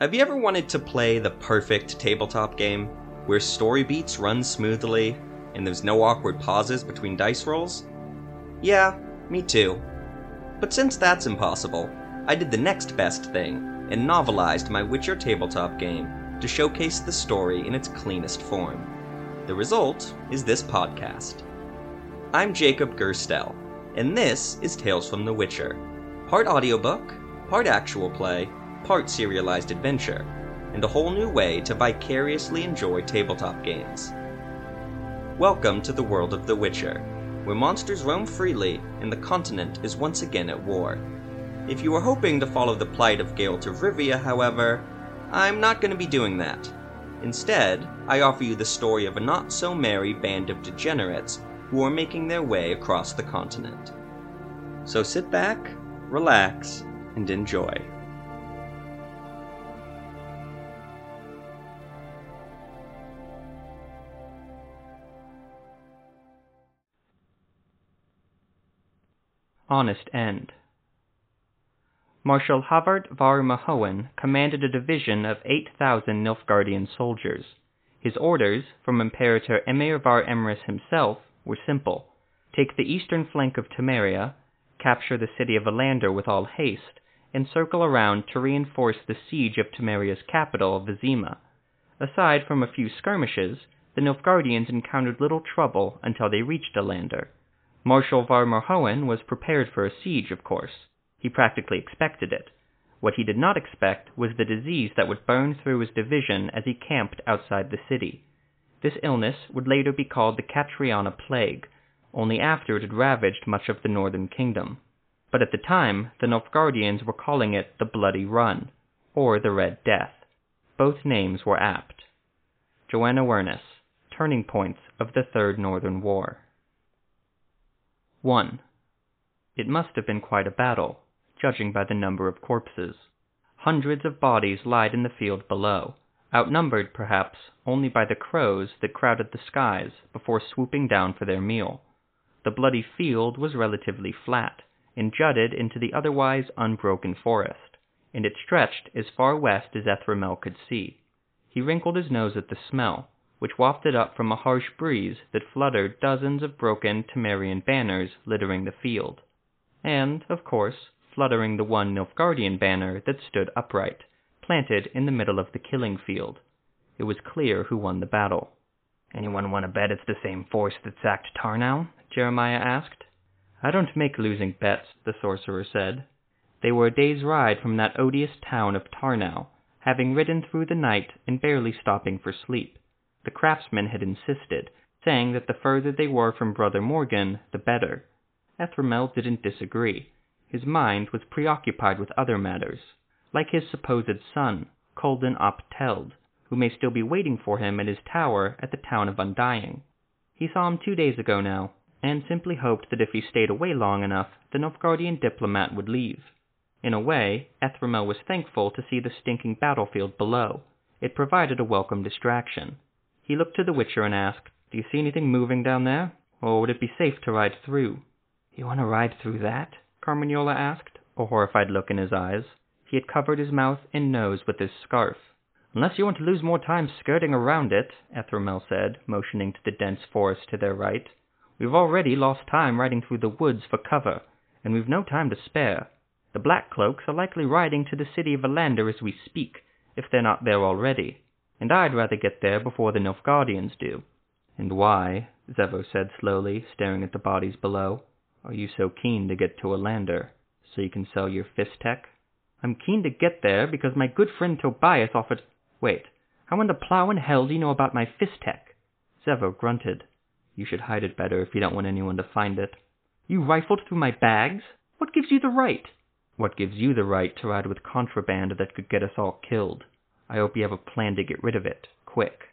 Have you ever wanted to play the perfect tabletop game, where story beats run smoothly and there's no awkward pauses between dice rolls? Yeah, me too. But since that's impossible, I did the next best thing and novelized my Witcher tabletop game to showcase the story in its cleanest form. The result is this podcast. I'm Jacob Gerstel, and this is Tales from the Witcher, part audiobook, part actual play, part serialized adventure, and a whole new way to vicariously enjoy tabletop games. Welcome to the world of The Witcher, where monsters roam freely and the continent is once again at war. If you were hoping to follow the plight of Geralt of Rivia, however, I'm not going to be doing that. Instead, I offer you the story of a not so merry band of degenerates who are making their way across the continent. So sit back, relax, and enjoy. Honest End Marshal Havard var Mahoen commanded a division of 8,000 Nilfgaardian soldiers. His orders, from Imperator Emhyr var Emreis himself, were simple. Take the eastern flank of Temeria, capture the city of Ellander with all haste, and circle around to reinforce the siege of Temeria's capital, Vizima. Aside from a few skirmishes, the Nilfgaardians encountered little trouble until they reached Ellander. Marshal var Mahoen was prepared for a siege, of course. He practically expected it. What he did not expect was the disease that would burn through his division as he camped outside the city. This illness would later be called the Catriona Plague, only after it had ravaged much of the northern kingdom. But at the time, the Nilfgaardians were calling it the Bloody Run, or the Red Death. Both names were apt. Joanne Awareness, Turning Points of the Third Northern War. 1. It must have been quite a battle, judging by the number of corpses. Hundreds of bodies lied in the field below, outnumbered, perhaps, only by the crows that crowded the skies before swooping down for their meal. The bloody field was relatively flat, and jutted into the otherwise unbroken forest, and it stretched as far west as Ethramel could see. He wrinkled his nose at the smell, which wafted up from a harsh breeze that fluttered dozens of broken Temerian banners littering the field. And, of course, fluttering the one Nilfgaardian banner that stood upright, planted in the middle of the killing field. It was clear who won the battle. Anyone want to bet it's the same force that sacked Tarnow? Jeremiah asked. I don't make losing bets, the sorcerer said. They were a day's ride from that odious town of Tarnow, having ridden through the night and barely stopping for sleep. The craftsman had insisted, saying that the further they were from Brother Morgan, the better. Ethramel didn't disagree. His mind was preoccupied with other matters, like his supposed son, Colden ap Teld, who may still be waiting for him at his tower at the town of Undying. He saw him two days ago now, and simply hoped that if he stayed away long enough, the Nilfgaardian diplomat would leave. In a way, Ethramel was thankful to see the stinking battlefield below. It provided a welcome distraction. He looked to the Witcher and asked, Do you see anything moving down there? Or would it be safe to ride through? You want to ride through that? Carmagnola asked, a horrified look in his eyes. He had covered his mouth and nose with his scarf. Unless you want to lose more time skirting around it, Ethramel said, motioning to the dense forest to their right. We've already lost time riding through the woods for cover, and we've no time to spare. The Black Cloaks are likely riding to the city of Ellander as we speak, if they're not there already and I'd rather get there before the Nilfgaardians do. And why, Zevo said slowly, staring at the bodies below, are you so keen to get to Ellander? So you can sell your Fisstech? I'm keen to get there because my good friend Tobias offered... Wait, how in the plow in hell do you know about my Fisstech? Zevo grunted. You should hide it better if you don't want anyone to find it. You rifled through my bags? What gives you the right? What gives you the right to ride with contraband that could get us all killed? I hope you have a plan to get rid of it, quick.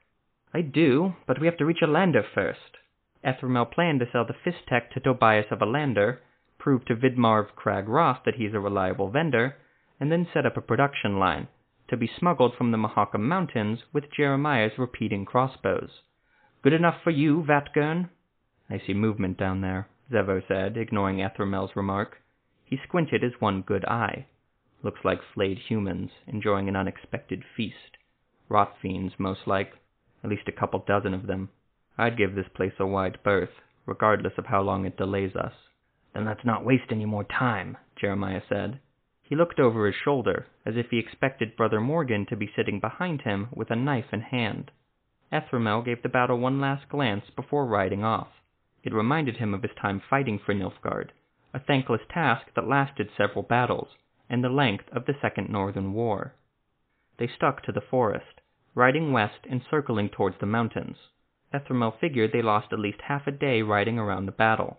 I do, but we have to reach Ellander first. Ethramel planned to sell the Fisstech to Tobias of Ellander, prove to Vidmar of Crag Roth that he's a reliable vendor, and then set up a production line, to be smuggled from the Mahakam Mountains with Jeremiah's repeating crossbows. Good enough for you, Vatgern? I see movement down there, Zevo said, ignoring Ethramel's remark. He squinted his one good eye. Looks like flayed humans, enjoying an unexpected feast. Rot fiends, most like. At least a couple dozen of them. I'd give this place a wide berth, regardless of how long it delays us. Then let's not waste any more time, Jeremiah said. He looked over his shoulder, as if he expected Brother Morgan to be sitting behind him with a knife in hand. Ethramel gave the battle one last glance before riding off. It reminded him of his time fighting for Nilfgaard, a thankless task that lasted several battles, and the length of the Second Northern War. They stuck to the forest, riding west and circling towards the mountains. Ethramel figured they lost at least half a day riding around the battle,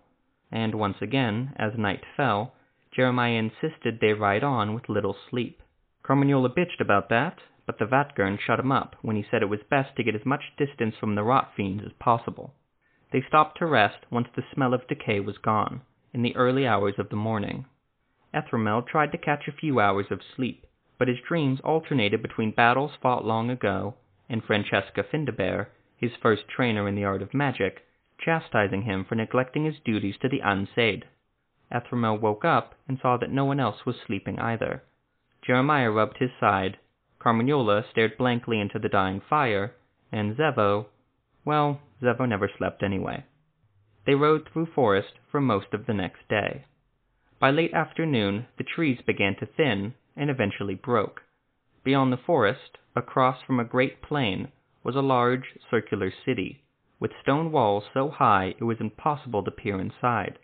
and once again, as night fell, Jeremiah insisted they ride on with little sleep. Carmagnola bitched about that, but the Vatgern shut him up when he said it was best to get as much distance from the rot fiends as possible. They stopped to rest once the smell of decay was gone, in the early hours of the morning. Ethramel tried to catch a few hours of sleep, but his dreams alternated between battles fought long ago, and Francesca Findabair, his first trainer in the art of magic, chastising him for neglecting his duties to the unsaid. Ethramel woke up and saw that no one else was sleeping either. Jeremiah rubbed his side, Carmagnola stared blankly into the dying fire, and Zevo, well, Zevo never slept anyway. They rode through forest for most of the next day. By late afternoon, the trees began to thin and eventually broke. Beyond the forest, across from a great plain, was a large circular city, with stone walls so high it was impossible to peer inside,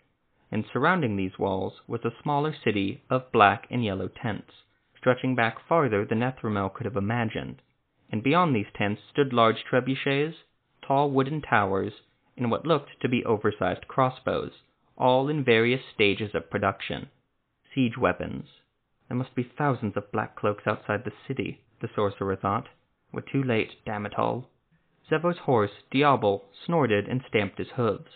and surrounding these walls was a smaller city of black and yellow tents, stretching back farther than Ethramel could have imagined, and beyond these tents stood large trebuchets, tall wooden towers, and what looked to be oversized crossbows, all in various stages of production. Siege weapons. There must be thousands of black cloaks outside the city, the sorcerer thought. We're too late, damn it all. Zevo's horse, Diabel, snorted and stamped his hooves.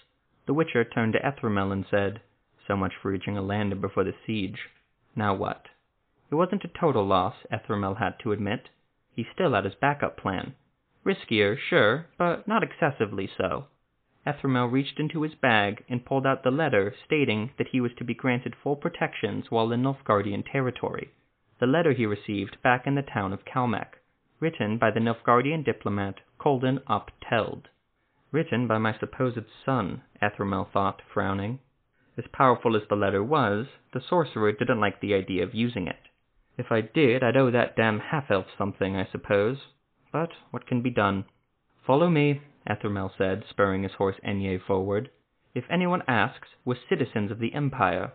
The Witcher turned to Ethramel and said, So much for reaching Ellander before the siege. Now what? It wasn't a total loss, Ethramel had to admit. He still had his backup plan. Riskier, sure, but not excessively so. Ethramel reached into his bag and pulled out the letter stating that he was to be granted full protections while in Nilfgaardian territory. The letter he received back in the town of Calmech, written by the Nilfgaardian diplomat Colden ap Teld. Written by my supposed son, Ethramel thought, frowning. As powerful as the letter was, the sorcerer didn't like the idea of using it. If I did, I'd owe that damn half-elf something, I suppose. But what can be done? Follow me, Ethramel said, spurring his horse Enyé forward. If anyone asks, we're citizens of the Empire.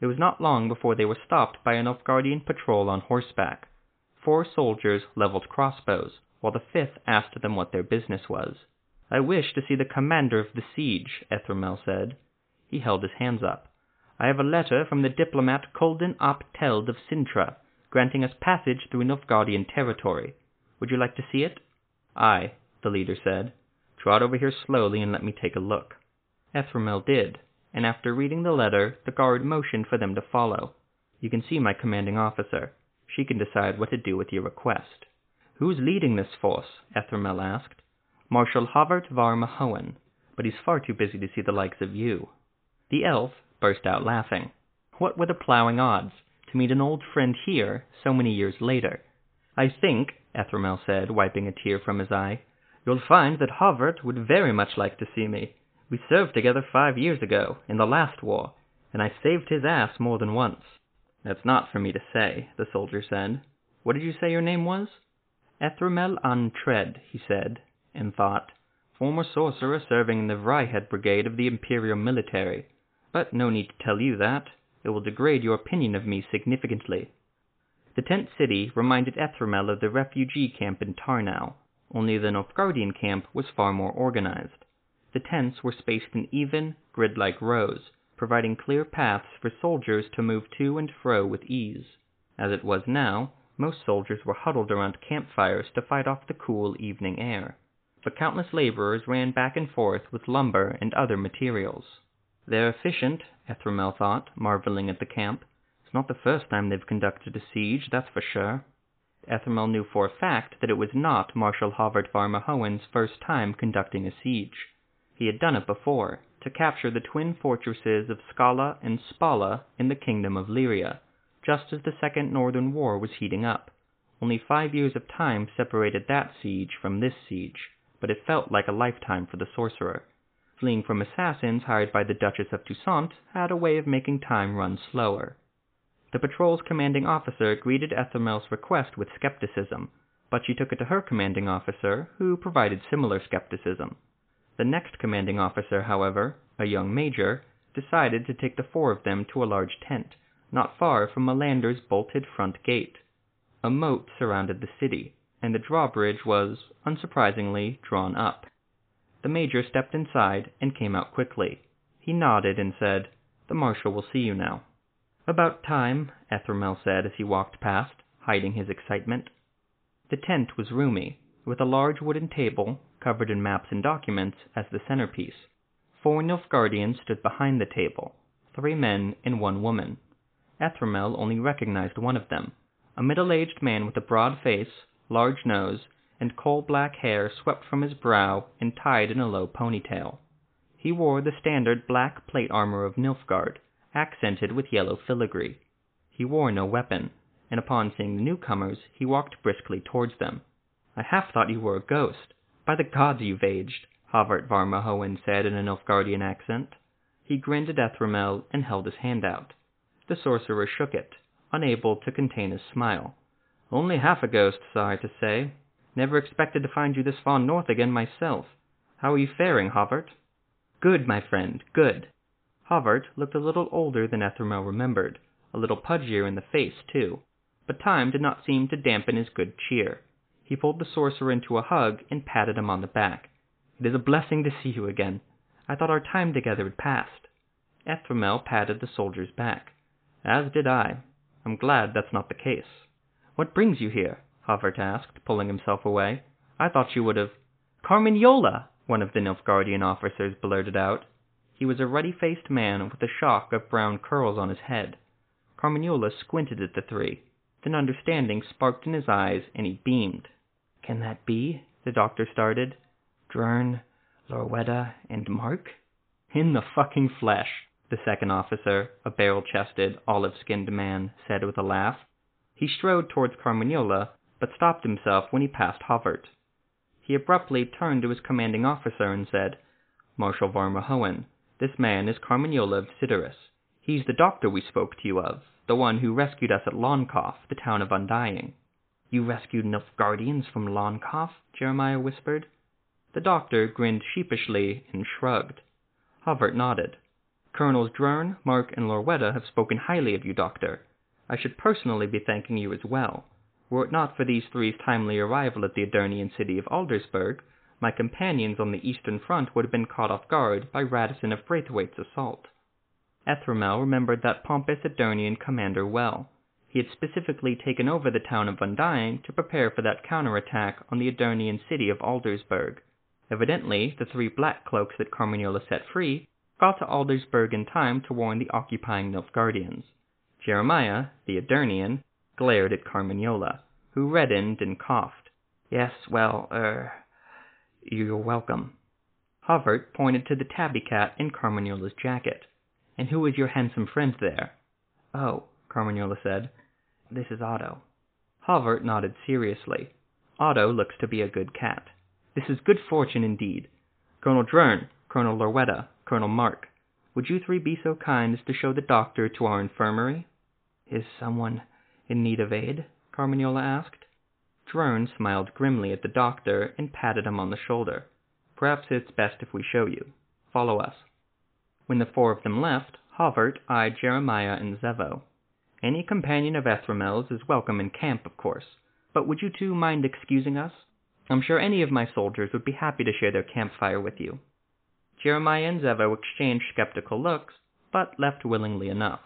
It was not long before they were stopped by an Nilfgaardian patrol on horseback. Four soldiers leveled crossbows, while the fifth asked them what their business was. I wish to see the commander of the siege, Ethramel said. He held his hands up. I have a letter from the diplomat Colden ap Teld of Cintra, granting us passage through Nilfgaardian territory. Would you like to see it? Aye, the leader said. Trot over here slowly and let me take a look. Ethramel did, and after reading the letter, the guard motioned for them to follow. You can see my commanding officer. She can decide what to do with your request. Who's leading this force? Ethramel asked. Marshal Havert var Mahoen, but he's far too busy to see the likes of you. The elf burst out laughing. What were the plowing odds? To meet an old friend here, so many years later. I think, Ethramel said, wiping a tear from his eye, You'll find that Havert would very much like to see me. We served together five years ago, in the last war, and I saved his ass more than once. That's not for me to say, the soldier said. What did you say your name was? Ethramel an Tred, he said, and thought, former sorcerer serving in the Vrihedd Brigade of the Imperial Military. But no need to tell you that. It will degrade your opinion of me significantly. The tent city reminded Ethramel of the refugee camp in Tarnow, only the Nilfgaardian camp was far more organized. The tents were spaced in even, grid-like rows, providing clear paths for soldiers to move to and fro with ease. As it was now, most soldiers were huddled around campfires to fight off the cool evening air. But countless laborers ran back and forth with lumber and other materials. They're efficient, Ethramel thought, marveling at the camp. It's not the first time they've conducted a siege, that's for sure. Ethramel knew for a fact that it was not Marshal Havert var Mahoen's first time conducting a siege. He had done it before, to capture the twin fortresses of Scala and Spala in the kingdom of Lyria, just as the Second Northern War was heating up. Only five years of time separated that siege from this siege, but it felt like a lifetime for the sorcerer. Fleeing from assassins hired by the Duchess of Toussaint had a way of making time run slower. The patrol's commanding officer greeted Ethramel's request with skepticism, but she took it to her commanding officer, who provided similar skepticism. The next commanding officer, however, a young major, decided to take the four of them to a large tent, not far from Ellander's bolted front gate. A moat surrounded the city, and the drawbridge was, unsurprisingly, drawn up. The major stepped inside and came out quickly. He nodded and said, The marshal will see you now. About time, Ethramel said as he walked past, hiding his excitement. The tent was roomy, with a large wooden table, covered in maps and documents, as the centerpiece. Four Nilfgaardians stood behind the table, three men and one woman. Ethramel only recognized one of them, a middle-aged man with a broad face, large nose, and coal-black hair swept from his brow and tied in a low ponytail. He wore the standard black plate armor of Nilfgaard, accented with yellow filigree. He wore no weapon, and upon seeing the newcomers he walked briskly towards them. I half thought you were a ghost. By the gods, you've aged, Havart Varmahoen said in an Nilfgaardian accent. He grinned at Ethramel and held his hand out. The sorcerer shook it, unable to contain his smile. Only half a ghost, sorry to say. Never expected to find you this far north again myself. How are you faring, Havart? Good, my friend, good. Havart looked a little older than Ethramel remembered, a little pudgier in the face, too but time did not seem to dampen his good cheer. He pulled the sorcerer into a hug and patted him on the back. It is a blessing to see you again. I thought our time together had passed. Ethramel patted the soldier's back. As did I. I'm glad that's not the case. What brings you here? Havart asked, pulling himself away. I thought you would have. Carmignola! one of the Nilfgaardian officers blurted out. He was a ruddy-faced man with a shock of brown curls on his head. Carmignola squinted at the three. Then understanding sparked in his eyes, and he beamed. "Can that be?" the doctor started. "Dern, Lorwetta, and Mark?" "In the fucking flesh," the second officer, a barrel-chested, olive-skinned man, said with a laugh. He strode towards Carmignola, but stopped himself when he passed Havart. He abruptly turned to his commanding officer and said, "Marshal Varmahoen, this man is Carmignola of Cidaris. He's the doctor we spoke to you of the one who rescued us at Lonkoff, the town of Undying. You rescued Nilfgaardians from Lonkoff? Jeremiah whispered. The doctor grinned sheepishly and shrugged. Havart nodded. Colonels Drern, Mark, and Lorwetta have spoken highly of you, Doctor. I should personally be thanking you as well. Were it not for these three's timely arrival at the Aedirnian city of Aldersberg, my companions on the eastern front would have been caught off guard by Radisson of Braithwaite's assault. Ethramel remembered that pompous Aedirnian commander well. He had specifically taken over the town of Undying to prepare for that counterattack on the Aedirnian city of Aldersberg. Evidently, the three black cloaks that Carmignola set free got to Aldersberg in time to warn the occupying Nilfgaardians. Jeremiah, the Aedirnian, glared at Carmignola, who reddened and coughed. Yes, well, er, you're welcome. Havart pointed to the tabby cat in Carmignola's jacket. And who is your handsome friend there? Oh, Carmignola said. This is Otto. Havart nodded seriously. Otto looks to be a good cat. This is good fortune indeed. Colonel Drern, Colonel Lorwetta, Colonel Mark, would you three be so kind as to show the doctor to our infirmary? Is someone in need of aid? Carmignola asked. Drern smiled grimly at the doctor and patted him on the shoulder. Perhaps it's best if we show you. Follow us. When the four of them left, Havart eyed Jeremiah and Zevo. Any companion of Ethramel's is welcome in camp, of course, but would you two mind excusing us? I'm sure any of my soldiers would be happy to share their campfire with you. Jeremiah and Zevo exchanged skeptical looks, but left willingly enough.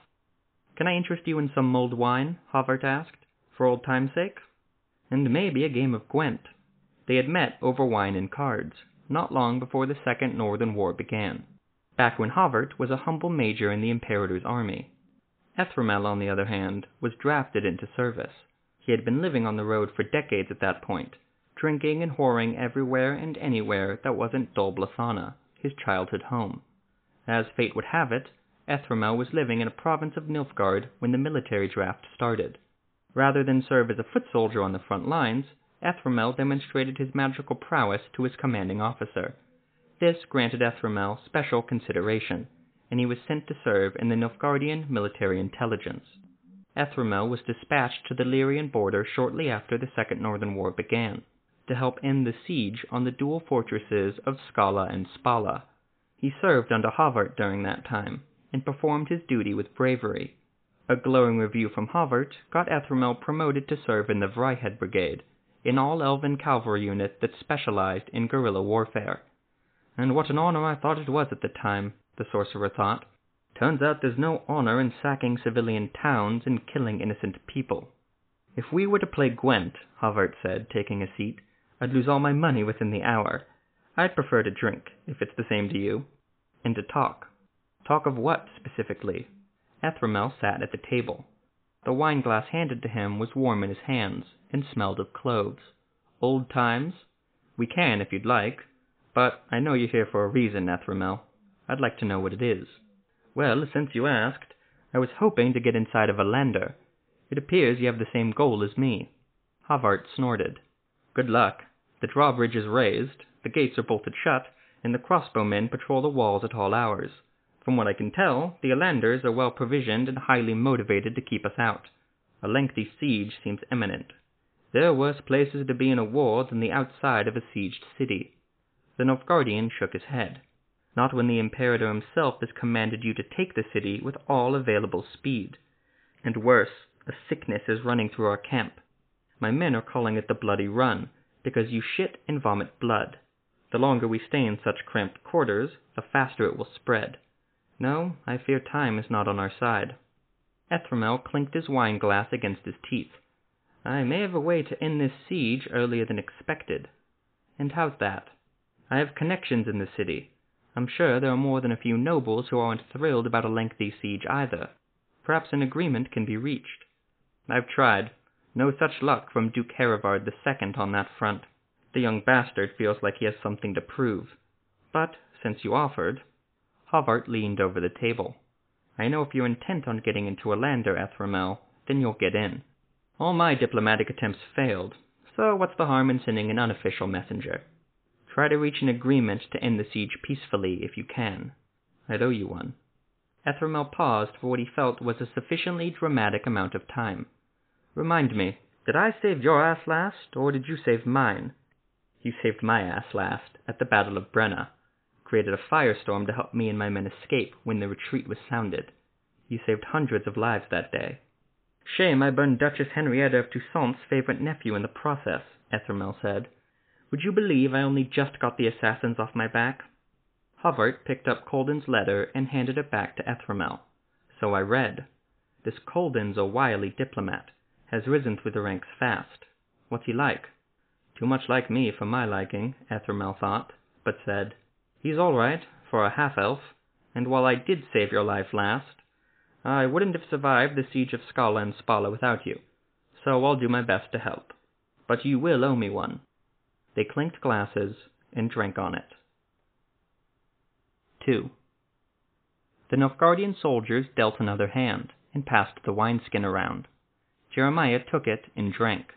Can I interest you in some mulled wine? Havart asked, for old time's sake? And maybe a game of Gwent. They had met over wine and cards, not long before the Second Northern War began back when Havart was a humble major in the Imperator's army. Ethramel, on the other hand, was drafted into service. He had been living on the road for decades at that point, drinking and whoring everywhere and anywhere that wasn't Dol Blathanna, his childhood home. As fate would have it, Ethramel was living in a province of Nilfgaard when the military draft started. Rather than serve as a foot soldier on the front lines, Ethramel demonstrated his magical prowess to his commanding officer. This granted Ethramel special consideration, and he was sent to serve in the Nilfgaardian military intelligence. Ethramel was dispatched to the Lyrian border shortly after the Second Northern War began, to help end the siege on the dual fortresses of Skala and Spala. He served under Havart during that time, and performed his duty with bravery. A glowing review from Havart got Ethramel promoted to serve in the Vrihedd Brigade, an all-elven cavalry unit that specialized in guerrilla warfare. And what an honor I thought it was at the time, the sorcerer thought. Turns out there's no honor in sacking civilian towns and killing innocent people. If we were to play Gwent, Havart said, taking a seat, I'd lose all my money within the hour. I'd prefer to drink, if it's the same to you. And to talk. Talk of what, specifically? Ethramel sat at the table. The wine glass handed to him was warm in his hands, and smelled of cloves. Old times? We can, if you'd like. But I know you're here for a reason, Ethramel. I'd like to know what it is. Well, since you asked, I was hoping to get inside of Ellander. It appears you have the same goal as me. Havart snorted. Good luck. The drawbridge is raised, the gates are bolted shut, and the crossbowmen patrol the walls at all hours. From what I can tell, the Ellanders are well provisioned and highly motivated to keep us out. A lengthy siege seems imminent. There are worse places to be in a war than the outside of a sieged city. The Nilfgaardian shook his head. Not when the Imperator himself has commanded you to take the city with all available speed. And worse, a sickness is running through our camp. My men are calling it the Bloody Run, because you shit and vomit blood. The longer we stay in such cramped quarters, the faster it will spread. No, I fear time is not on our side. Ethramel clinked his wine glass against his teeth. I may have a way to end this siege earlier than expected. And how's that? I have connections in the city. I'm sure there are more than a few nobles who aren't thrilled about a lengthy siege either. Perhaps an agreement can be reached. I've tried. No such luck from Duke Herivard II on that front. The young bastard feels like he has something to prove. But since you offered, Havart leaned over the table. I know if you're intent on getting into Ellander, Ethramel, then you'll get in. All my diplomatic attempts failed, so what's the harm in sending an unofficial messenger? Try to reach an agreement to end the siege peacefully if you can. I'd owe you one. Ethramel paused for what he felt was a sufficiently dramatic amount of time. Remind me, did I save your ass last, or did you save mine? You saved my ass last, at the Battle of Brenna created a firestorm to help me and my men escape when the retreat was sounded. You saved hundreds of lives that day. Shame I burned Duchess Henrietta of Toussaint's favorite nephew in the process, Ethramel said. Would you believe I only just got the assassins off my back? Havart picked up Colden's letter and handed it back to Ethramel. So I read. This Colden's a wily diplomat, has risen through the ranks fast. What's he like? Too much like me for my liking, Ethramel thought, but said, He's all right, for a half-elf, and while I did save your life last, I wouldn't have survived the siege of Skala and Spala without you, so I'll do my best to help. But you will owe me one. They clinked glasses and drank on it. 2. The Nilfgaardian soldiers dealt another hand, and passed the wineskin around. Jeremiah took it and drank.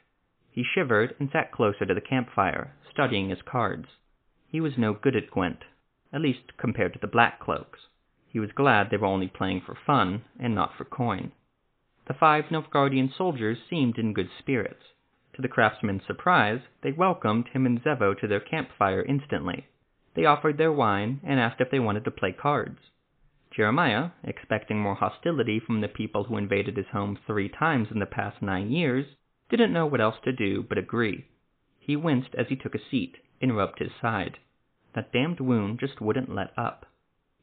He shivered and sat closer to the campfire, studying his cards. He was no good at Gwent at least compared to the Black Cloaks. He was glad they were only playing for fun, and not for coin. The five Nilfgaardian soldiers seemed in good spirits. To the craftsman's surprise, they welcomed him and Zevo to their campfire instantly. They offered their wine and asked if they wanted to play cards. Jeremiah, expecting more hostility from the people who invaded his home three times in the past nine years, didn't know what else to do but agree. He winced as he took a seat and rubbed his side. That damned wound just wouldn't let up.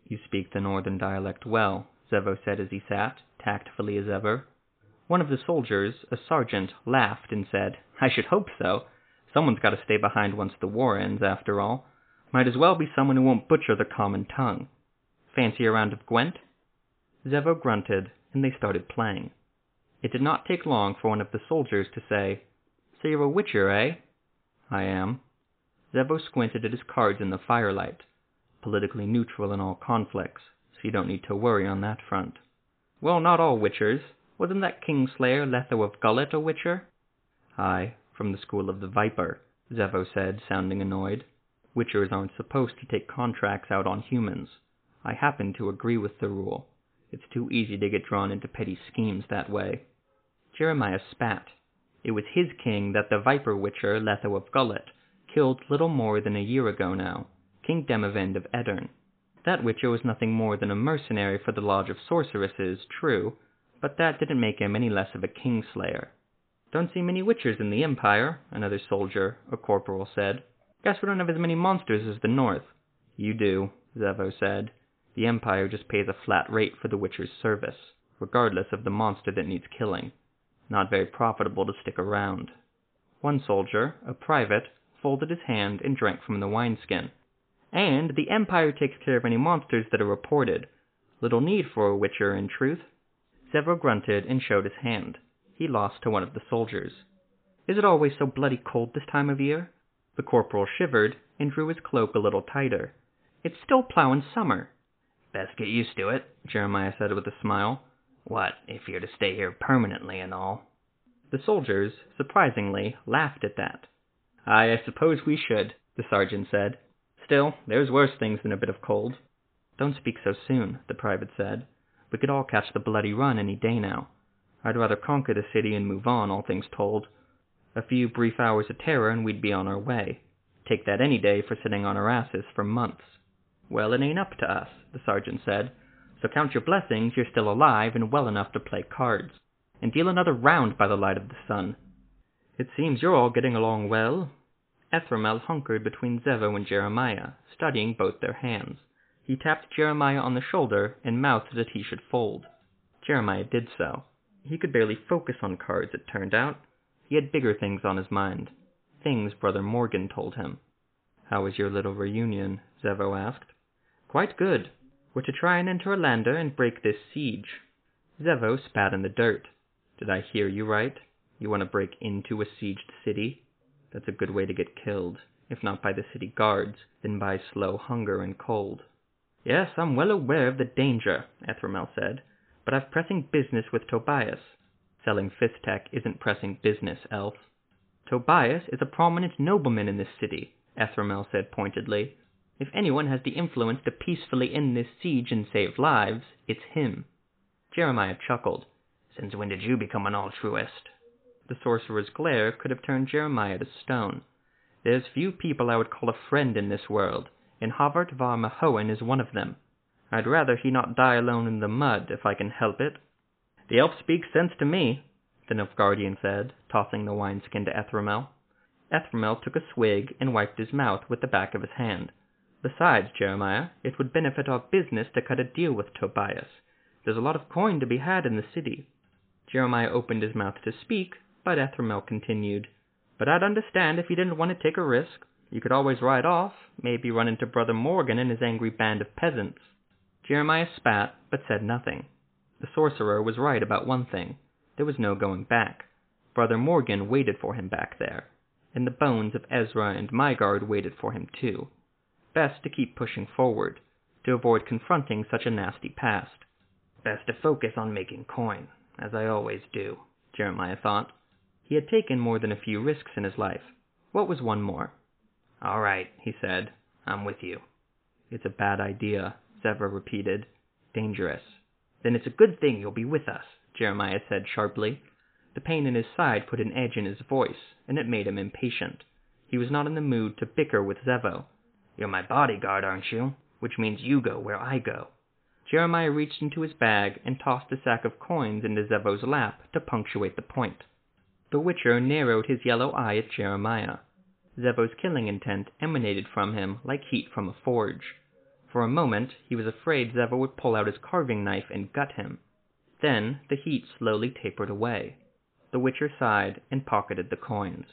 You speak the northern dialect well, Zevo said as he sat, tactfully as ever. One of the soldiers, a sergeant, laughed and said, I should hope so. Someone's got to stay behind once the war ends, after all. Might as well be someone who won't butcher the common tongue. Fancy a round of Gwent? Zevo grunted, and they started playing. It did not take long for one of the soldiers to say, So you're a witcher, eh? I am. Zevo squinted at his cards in the firelight. Politically neutral in all conflicts. so you don't need to worry on that front. Well, not all witchers. Wasn't that Kingslayer Letho of Gulet a witcher? Aye, from the school of the Viper, Zevo said, sounding annoyed. Witchers aren't supposed to take contracts out on humans. I happen to agree with the rule. It's too easy to get drawn into petty schemes that way. Jeremiah spat. It was his king that the Viper Witcher, Letho of Gulet, killed little more than a year ago now, King Demavend of Aedirn. That Witcher was nothing more than a mercenary for the Lodge of Sorceresses, true, but that didn't make him any less of a kingslayer. Don't see many Witchers in the Empire, another soldier, a corporal, said. Guess we don't have as many monsters as the North. You do, Zevo said. The Empire just pays a flat rate for the Witcher's service, regardless of the monster that needs killing. Not very profitable to stick around. One soldier, a private, folded his hand and drank from the wineskin. And the Empire takes care of any monsters that are reported. Little need for a Witcher, in truth. Zevo grunted and showed his hand. He lost to one of the soldiers. Is it always so bloody cold this time of year? The corporal shivered and drew his cloak a little tighter. It's still plowing summer. Best get used to it, Jeremiah said with a smile. What, if you're to stay here permanently and all? The soldiers, surprisingly, laughed at that. Aye, I suppose we should, the sergeant said. Still, there's worse things than a bit of cold. Don't speak so soon, the private said. We could all catch the bloody run any day now. I'd rather conquer the city and move on, all things told. A few brief hours of terror and we'd be on our way. Take that any day for sitting on our asses for months. Well, it ain't up to us, the sergeant said. So count your blessings you're still alive and well enough to play cards. And deal another round by the light of the sun. It seems you're all getting along well, Ethramel hunkered between Zevo and Jeremiah, studying both their hands. He tapped Jeremiah on the shoulder and mouthed that he should fold. Jeremiah did so. He could barely focus on cards, it turned out. He had bigger things on his mind. Things Brother Morgan told him. How was your little reunion? Zevo asked. Quite good. We're to try and enter Ellander and break this siege. Zevo spat in the dirt. Did I hear you right? You want to break into a sieged city? That's a good way to get killed, if not by the city guards, then by slow hunger and cold. Yes, I'm well aware of the danger, Ethramel said, but I've pressing business with Tobias. Selling fisstech isn't pressing business, Elf. Tobias is a prominent nobleman in this city, Ethramel said pointedly. If anyone has the influence to peacefully end this siege and save lives, it's him. Jeremiah chuckled. Since when did you become an altruist? The sorcerer's glare could have turned Jeremiah to stone. There's few people I would call a friend in this world, and Havart var Mahoen is one of them. I'd rather he not die alone in the mud, if I can help it. The elf speaks sense to me, the Nilfgaardian said, tossing the wineskin to Ethramel. Ethramel took a swig and wiped his mouth with the back of his hand. Besides, Jeremiah, it would benefit our business to cut a deal with Tobias. There's a lot of coin to be had in the city. Jeremiah opened his mouth to speak, but Ethramel continued, But I'd understand if you didn't want to take a risk. You could always ride off, maybe run into Brother Morgan and his angry band of peasants. Jeremiah spat, but said nothing. The sorcerer was right about one thing. There was no going back. Brother Morgan waited for him back there, and the bones of Ezra and Mygard waited for him too. Best to keep pushing forward, to avoid confronting such a nasty past. Best to focus on making coin, as I always do, Jeremiah thought. He had taken more than a few risks in his life. What was one more? All right, he said. I'm with you. It's a bad idea, Zevo repeated. Dangerous. Then it's a good thing you'll be with us, Jeremiah said sharply. The pain in his side put an edge in his voice, and it made him impatient. He was not in the mood to bicker with Zevo. You're my bodyguard, aren't you? Which means you go where I go. Jeremiah reached into his bag and tossed a sack of coins into Zevo's lap to punctuate the point. The Witcher narrowed his yellow eye at Jeremiah. Zevo's killing intent emanated from him like heat from a forge. For a moment he was afraid Zevo would pull out his carving knife and gut him. Then the heat slowly tapered away. The Witcher sighed and pocketed the coins.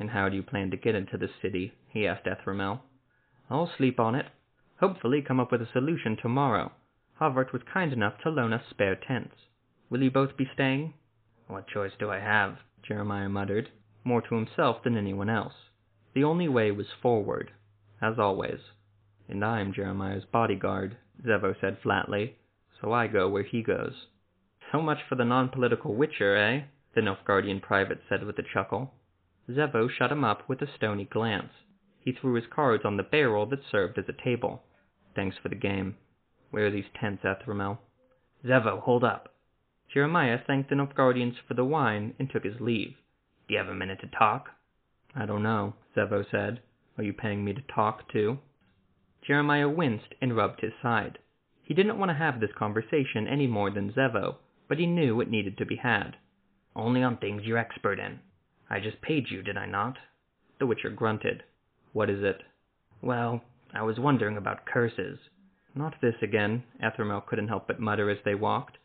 And how do you plan to get into the city? he asked Ethramel. I'll sleep on it. Hopefully come up with a solution tomorrow. Havart was kind enough to loan us spare tents. Will you both be staying? What choice do I have? Jeremiah muttered, more to himself than anyone else. The only way was forward, as always. And I'm Jeremiah's bodyguard, Zevo said flatly, so I go where he goes. So much for the non-political Witcher, eh? the Nilfgaardian private said with a chuckle. Zevo shut him up with a stony glance. He threw his cards on the barrel that served as a table. Thanks for the game. Where are these tents, Ethramel? Zevo, hold up. Jeremiah thanked the Nilfgaardians for the wine and took his leave. Do you have a minute to talk? I don't know, Zevo said. Are you paying me to talk, too? Jeremiah winced and rubbed his side. He didn't want to have this conversation any more than Zevo, but he knew it needed to be had. Only on things you're expert in. I just paid you, did I not? The Witcher grunted. What is it? Well, I was wondering about curses. Not this again, Ethramel couldn't help but mutter as they walked.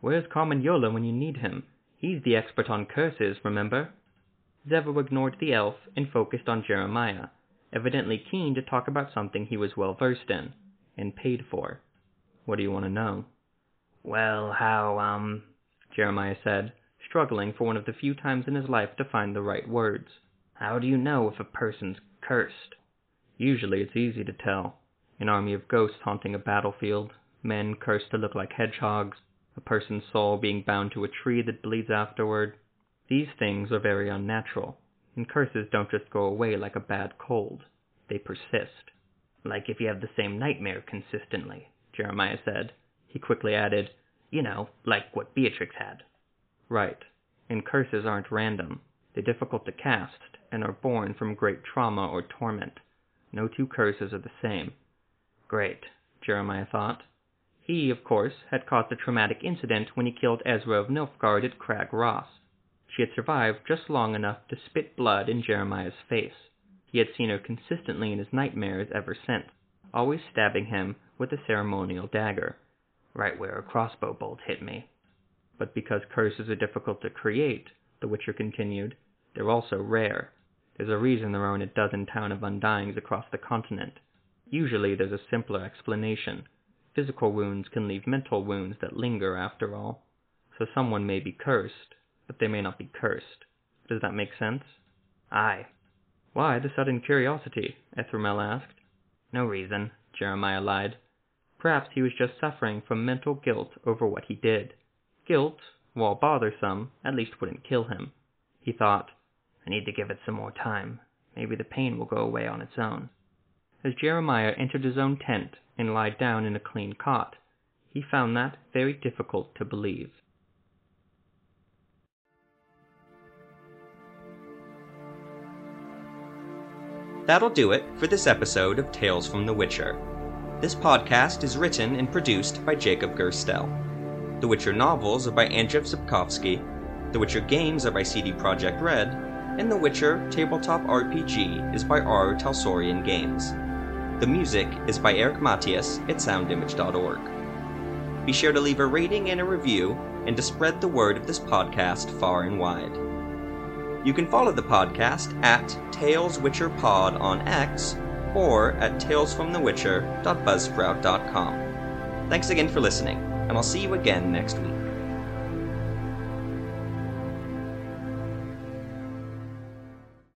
Where's Carmagnola when you need him? He's the expert on curses, remember? Zevo ignored the elf and focused on Jeremiah, evidently keen to talk about something he was well versed in, and paid for. What do you want to know? Well, how, um, Jeremiah said, struggling for one of the few times in his life to find the right words. How do you know if a person's cursed? Usually it's easy to tell. An army of ghosts haunting a battlefield, men cursed to look like hedgehogs, a person's soul being bound to a tree that bleeds afterward. These things are very unnatural, and curses don't just go away like a bad cold. They persist. Like if you have the same nightmare consistently, Jeremiah said. He quickly added, You know, like what Beatrix had. Right. And curses aren't random. They're difficult to cast, and are born from great trauma or torment. No two curses are the same. Great, Jeremiah thought. He, of course, had caused a traumatic incident when he killed Ezra of Nilfgaard at Crag Ross. She had survived just long enough to spit blood in Jeremiah's face. He had seen her consistently in his nightmares ever since, always stabbing him with a ceremonial dagger, right where a crossbow bolt hit me. But because curses are difficult to create, the Witcher continued, they're also rare. There's a reason there aren't a dozen Town of Undyings across the continent. Usually there's a simpler explanation. Physical wounds can leave mental wounds that linger after all. So someone may be cursed, but they may not be cursed. Does that make sense? Aye. Why the sudden curiosity? Ethramel asked. No reason, Jeremiah lied. Perhaps he was just suffering from mental guilt over what he did. Guilt, while bothersome, at least wouldn't kill him. He thought, I need to give it some more time. Maybe the pain will go away on its own. As Jeremiah entered his own tent and lied down in a clean cot, he found that very difficult to believe. That'll do it for this episode of Tales from the Witcher. This podcast is written and produced by Jacob Gerstel. The Witcher novels are by Andrzej Sapkowski, The Witcher games are by CD Projekt Red, and The Witcher Tabletop RPG is by R. Talsorian Games. The music is by Eric Matyas at soundimage.org. Be sure to leave a rating and a review, and to spread the word of this podcast far and wide. You can follow the podcast at Tales Witcher Pod on X or at talesfromthewitcher.buzzsprout.com. Thanks again for listening, and I'll see you again next week.